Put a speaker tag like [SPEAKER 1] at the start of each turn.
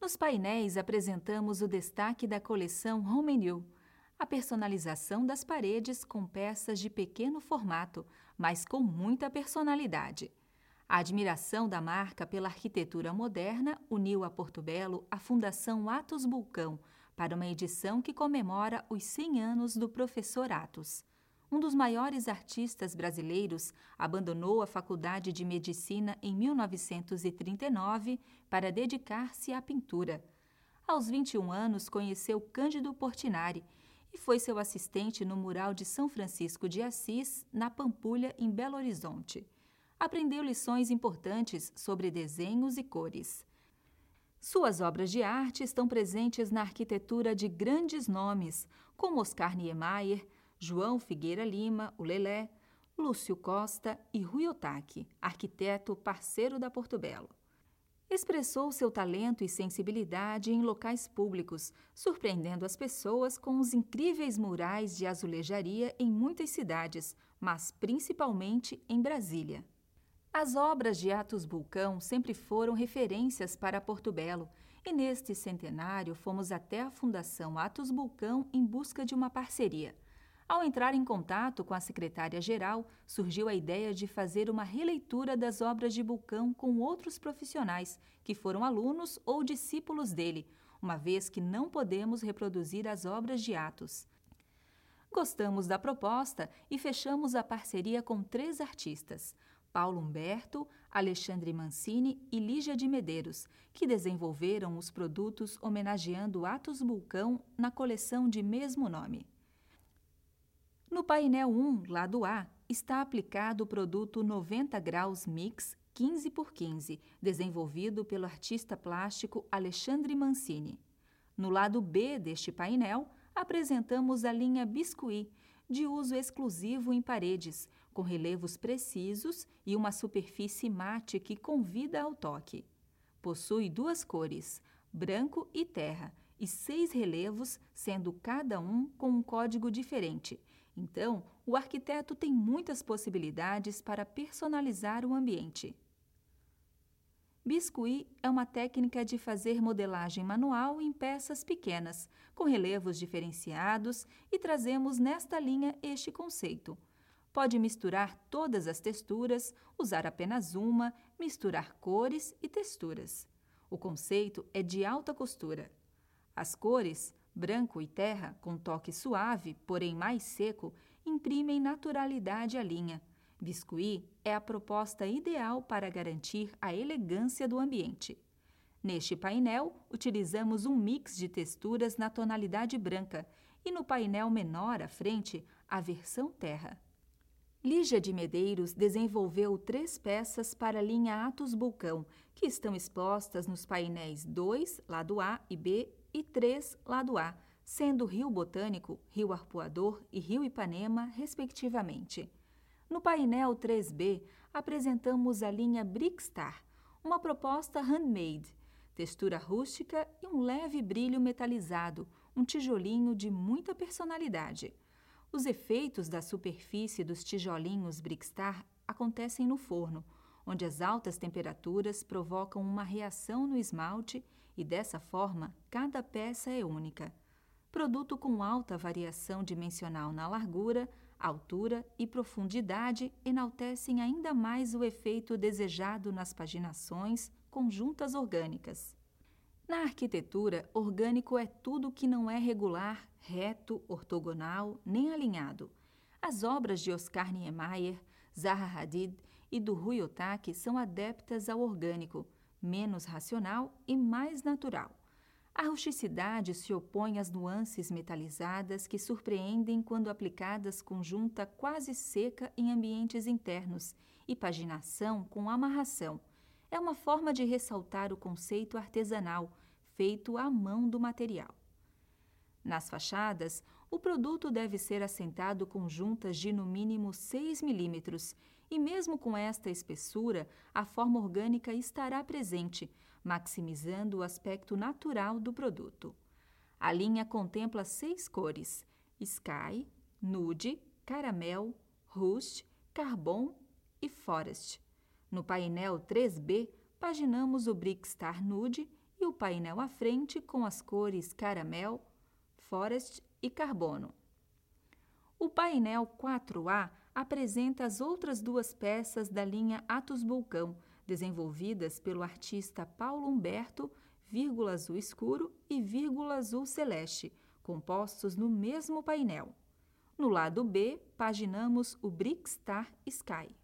[SPEAKER 1] Nos painéis apresentamos o destaque da coleção Romenew, a personalização das paredes com peças de pequeno formato, mas com muita personalidade. A admiração da marca pela arquitetura moderna uniu a Porto Belo a Fundação Atos Bulcão para uma edição que comemora os 100 anos do professor Atos. Um dos maiores artistas brasileiros abandonou a Faculdade de Medicina em 1939 para dedicar-se à pintura. Aos 21 anos, conheceu Cândido Portinari e foi seu assistente no mural de São Francisco de Assis, na Pampulha, em Belo Horizonte aprendeu lições importantes sobre desenhos e cores. Suas obras de arte estão presentes na arquitetura de grandes nomes, como Oscar Niemeyer, João Figueira Lima, o Lelé, Lúcio Costa e Rui Otaki, arquiteto parceiro da Porto Belo. Expressou seu talento e sensibilidade em locais públicos, surpreendendo as pessoas com os incríveis murais de azulejaria em muitas cidades, mas principalmente em Brasília. As obras de Atos Bulcão sempre foram referências para Porto Belo, e neste centenário fomos até a Fundação Atos Bulcão em busca de uma parceria. Ao entrar em contato com a secretária-geral, surgiu a ideia de fazer uma releitura das obras de Bulcão com outros profissionais que foram alunos ou discípulos dele, uma vez que não podemos reproduzir as obras de Atos. Gostamos da proposta e fechamos a parceria com três artistas: Paulo Humberto, Alexandre Mancini e Lígia de Medeiros, que desenvolveram os produtos homenageando Atos Bulcão na coleção de mesmo nome. No painel 1, lado A, está aplicado o produto 90 graus Mix 15 por 15, desenvolvido pelo artista plástico Alexandre Mancini. No lado B deste painel, apresentamos a linha Biscuit, de uso exclusivo em paredes, com relevos precisos e uma superfície mate que convida ao toque. Possui duas cores, branco e terra, e seis relevos, sendo cada um com um código diferente. Então, o arquiteto tem muitas possibilidades para personalizar o ambiente. Biscuit é uma técnica de fazer modelagem manual em peças pequenas, com relevos diferenciados, e trazemos nesta linha este conceito Pode misturar todas as texturas, usar apenas uma, misturar cores e texturas. O conceito é de alta costura. As cores, branco e terra, com toque suave, porém mais seco, imprimem naturalidade à linha. Biscuit é a proposta ideal para garantir a elegância do ambiente. Neste painel, utilizamos um mix de texturas na tonalidade branca e no painel menor à frente, a versão terra. Lígia de Medeiros desenvolveu três peças para a linha Atos Bulcão, que estão expostas nos painéis 2, lado A e B, e 3, lado A, sendo Rio Botânico, Rio Arpoador e Rio Ipanema, respectivamente. No painel 3B, apresentamos a linha Brickstar, uma proposta handmade, textura rústica e um leve brilho metalizado, um tijolinho de muita personalidade. Os efeitos da superfície dos tijolinhos Brickstar acontecem no forno, onde as altas temperaturas provocam uma reação no esmalte e, dessa forma, cada peça é única. Produto com alta variação dimensional na largura, altura e profundidade enaltecem ainda mais o efeito desejado nas paginações conjuntas orgânicas. Na arquitetura, orgânico é tudo que não é regular, reto, ortogonal, nem alinhado. As obras de Oscar Niemeyer, Zaha Hadid e do Rui Otaki são adeptas ao orgânico, menos racional e mais natural. A rusticidade se opõe às nuances metalizadas que surpreendem quando aplicadas com junta quase seca em ambientes internos e paginação com amarração é uma forma de ressaltar o conceito artesanal, feito à mão do material. Nas fachadas, o produto deve ser assentado com juntas de no mínimo 6 milímetros, e mesmo com esta espessura, a forma orgânica estará presente, maximizando o aspecto natural do produto. A linha contempla seis cores: Sky, Nude, Caramel, Rust, Carbon e Forest. No painel 3B, paginamos o Brickstar Nude e o painel à frente com as cores caramel, forest e carbono. O painel 4A apresenta as outras duas peças da linha Atos Vulcão, desenvolvidas pelo artista Paulo Humberto, vírgula azul escuro e vírgula azul celeste, compostos no mesmo painel. No lado B, paginamos o Brickstar Sky.